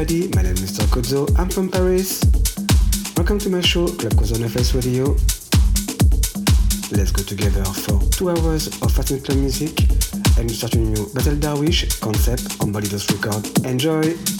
Everybody, my name is Mr. Cozzo, I'm from Paris. Welcome to my show, Club Cozzo on FS Radio. Let's go together for two hours of fast club music and start a new Bassel Darwish concept on Bandidos Record. Enjoy!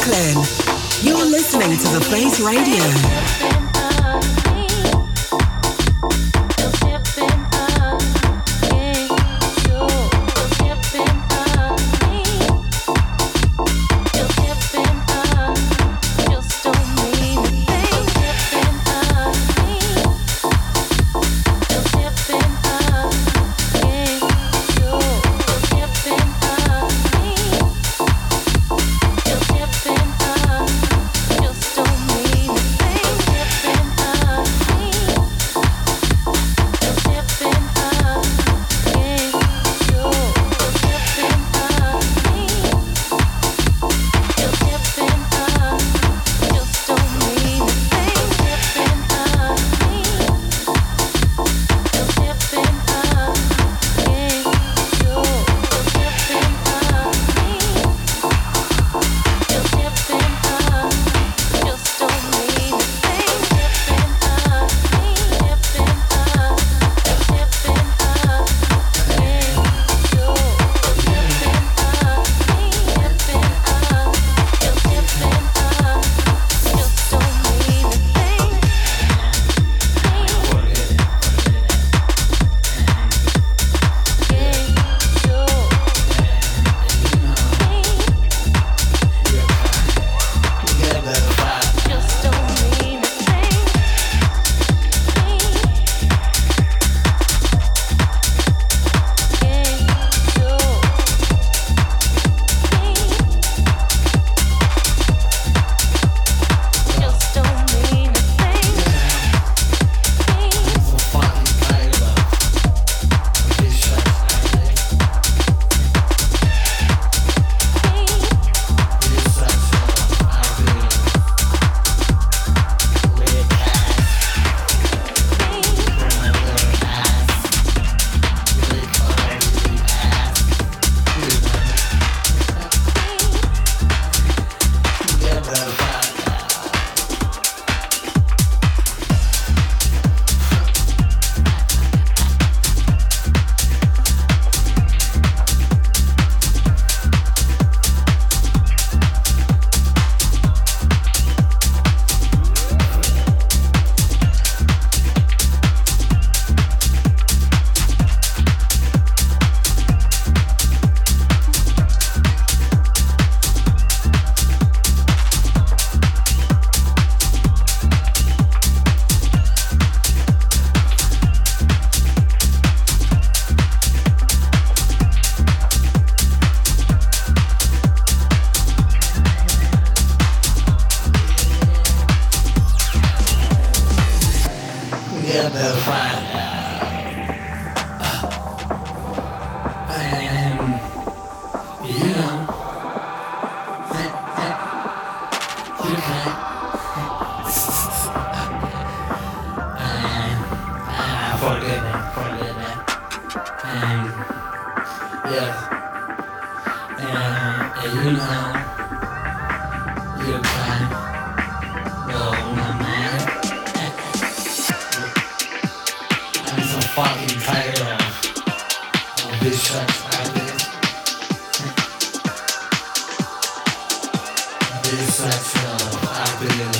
Brooklyn. You're listening to The Face Radio. inside film. I've been in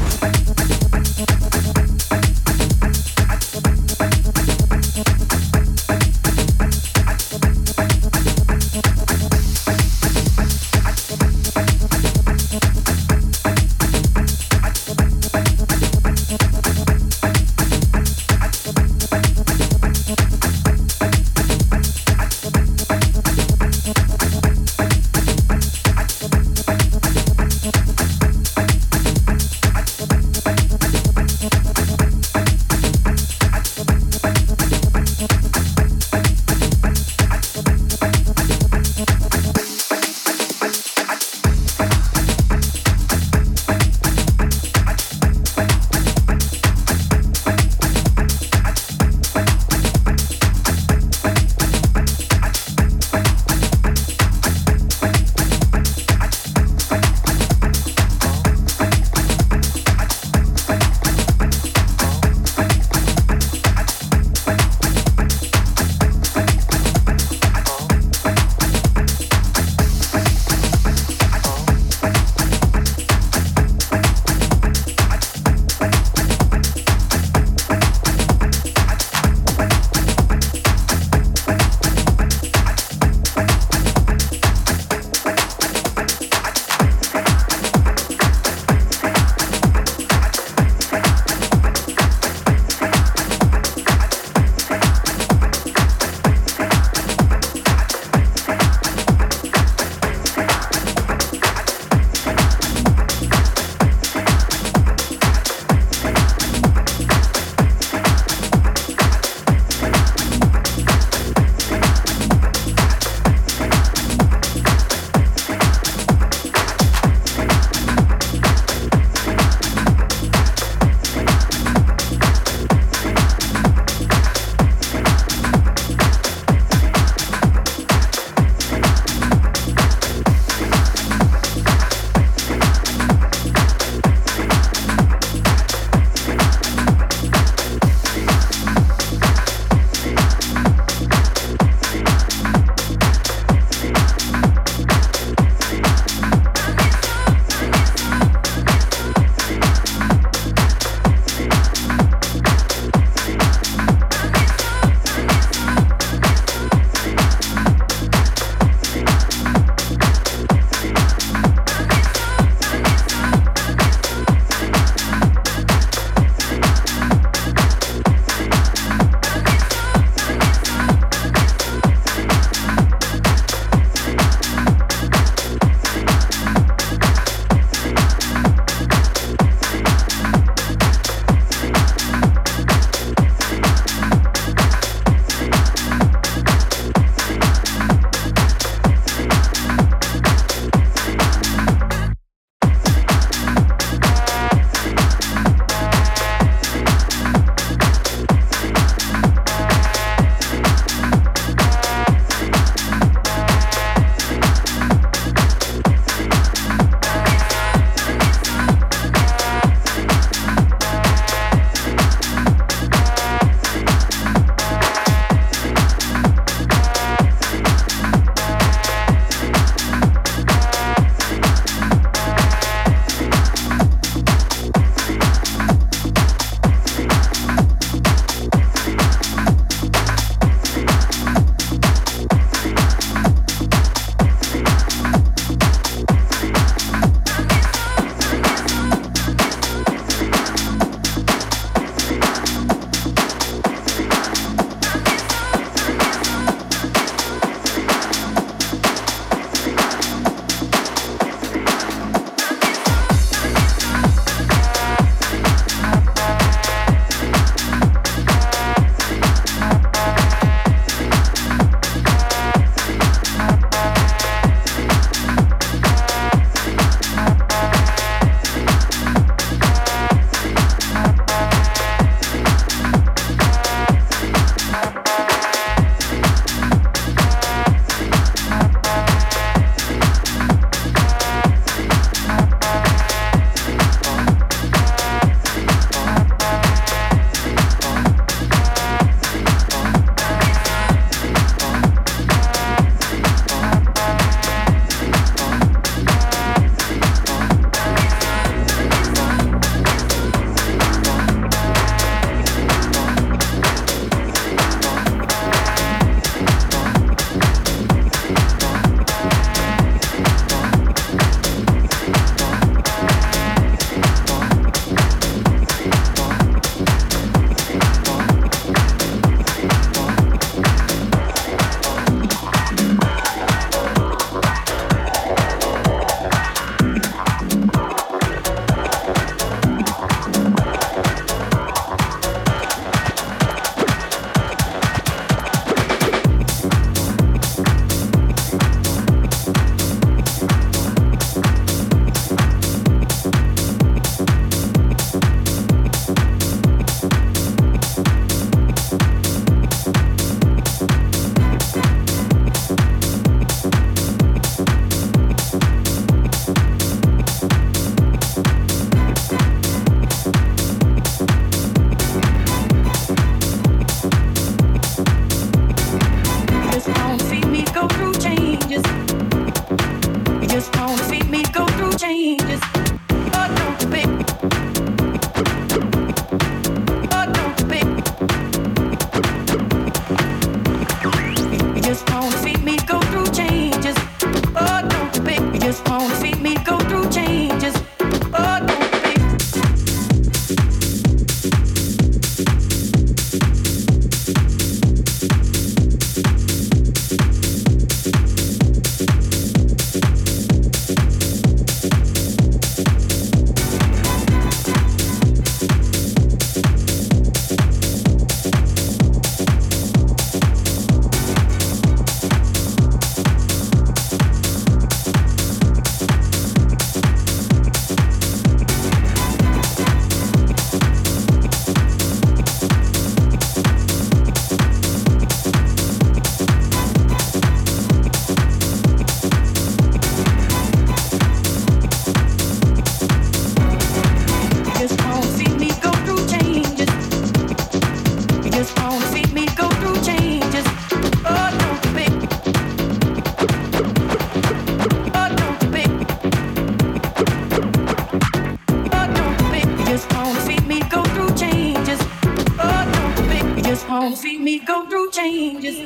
See me go through changes.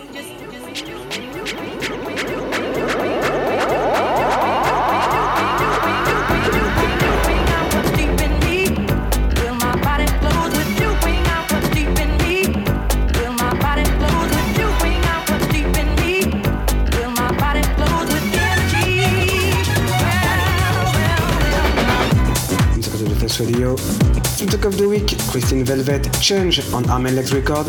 Radio. Talk of the Week, Kristin Velvet, Change on Arm Legs Record.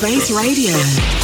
Face Radio.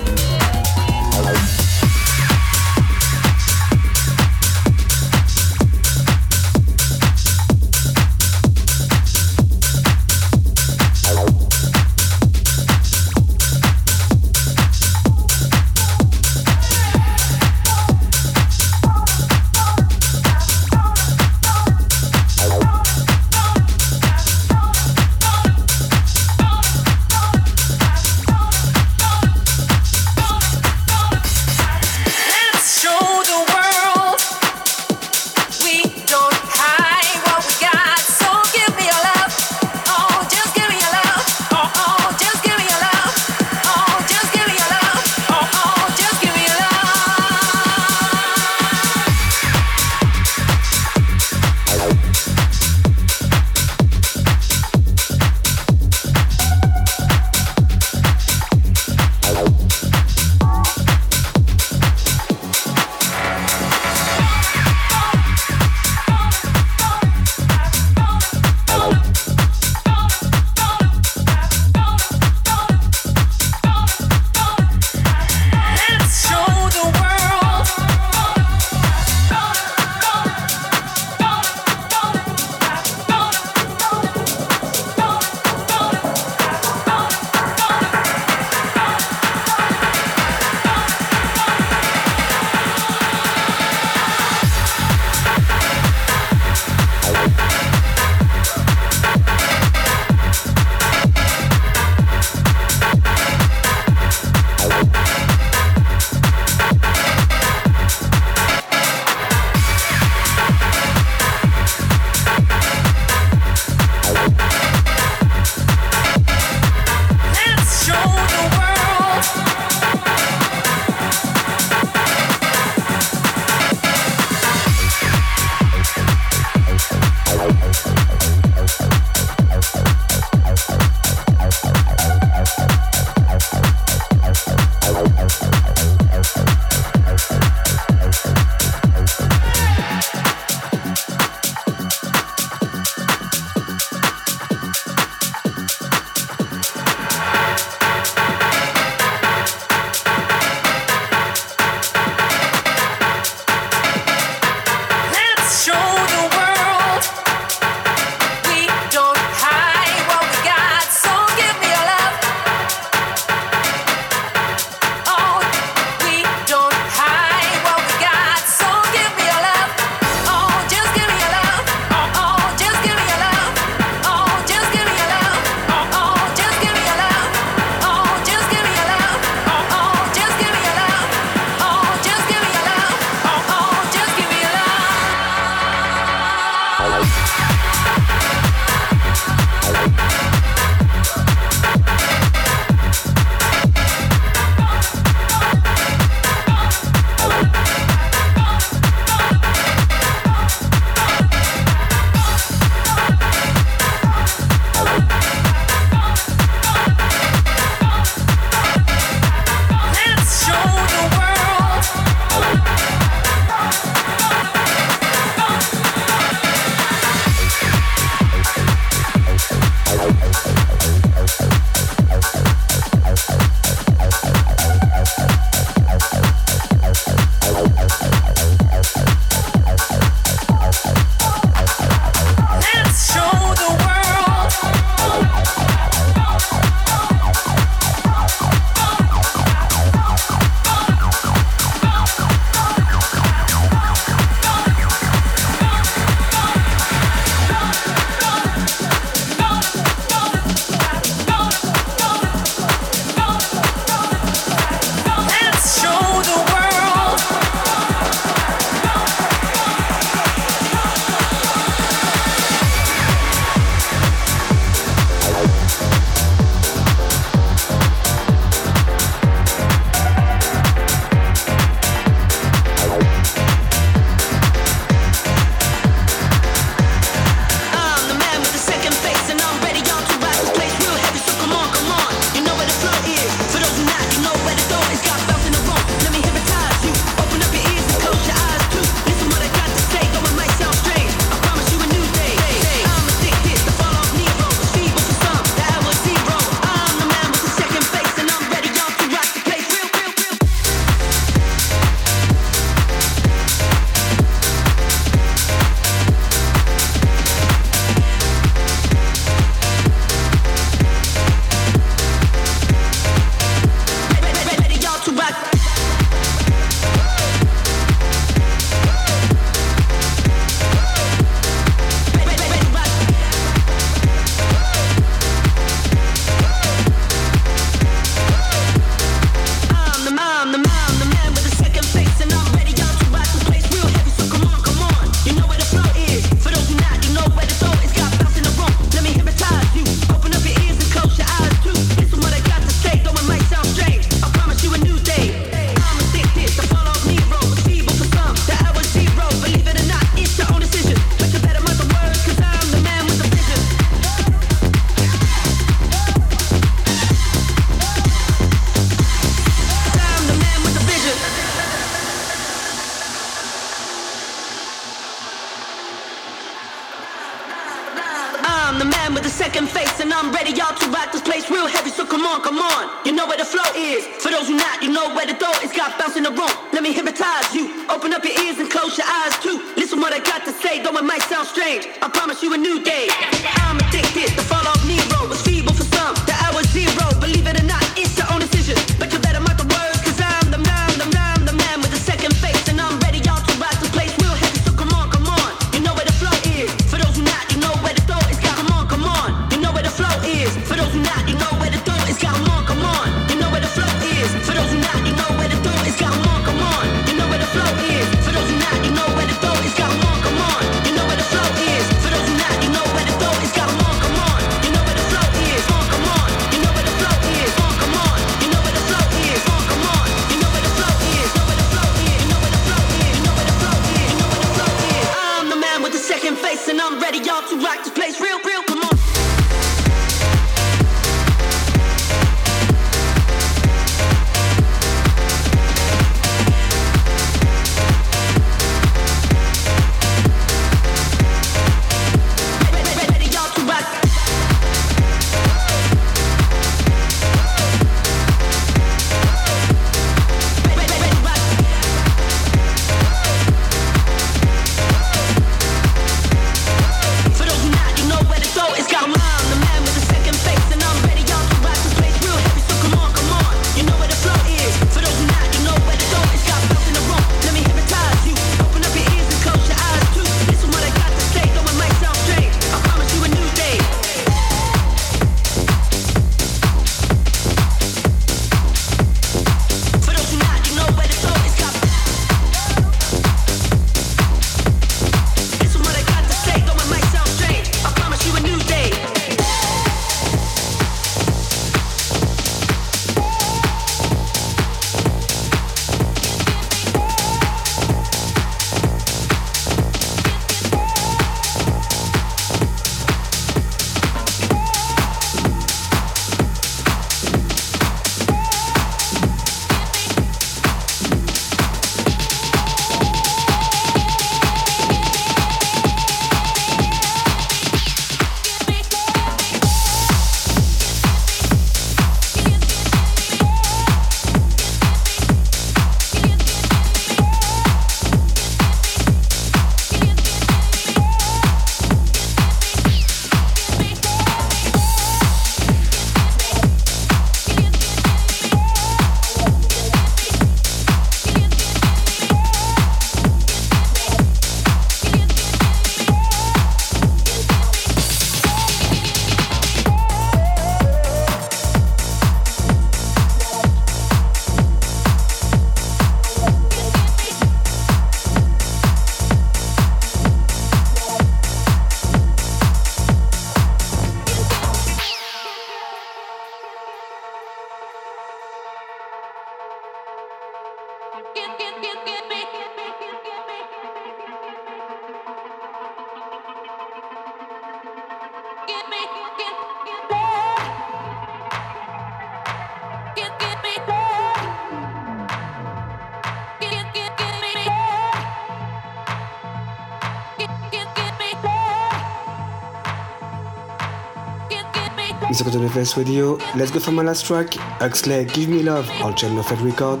this video. Let's go for my last track, Huxley Give Me Love on Shall Not Fade Record.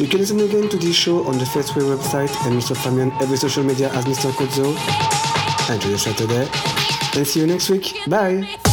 You can listen again to this show on the Festway website and Mr. Famian every social media as Mr. Cozzo. Enjoy your Saturday and see you next week. Bye!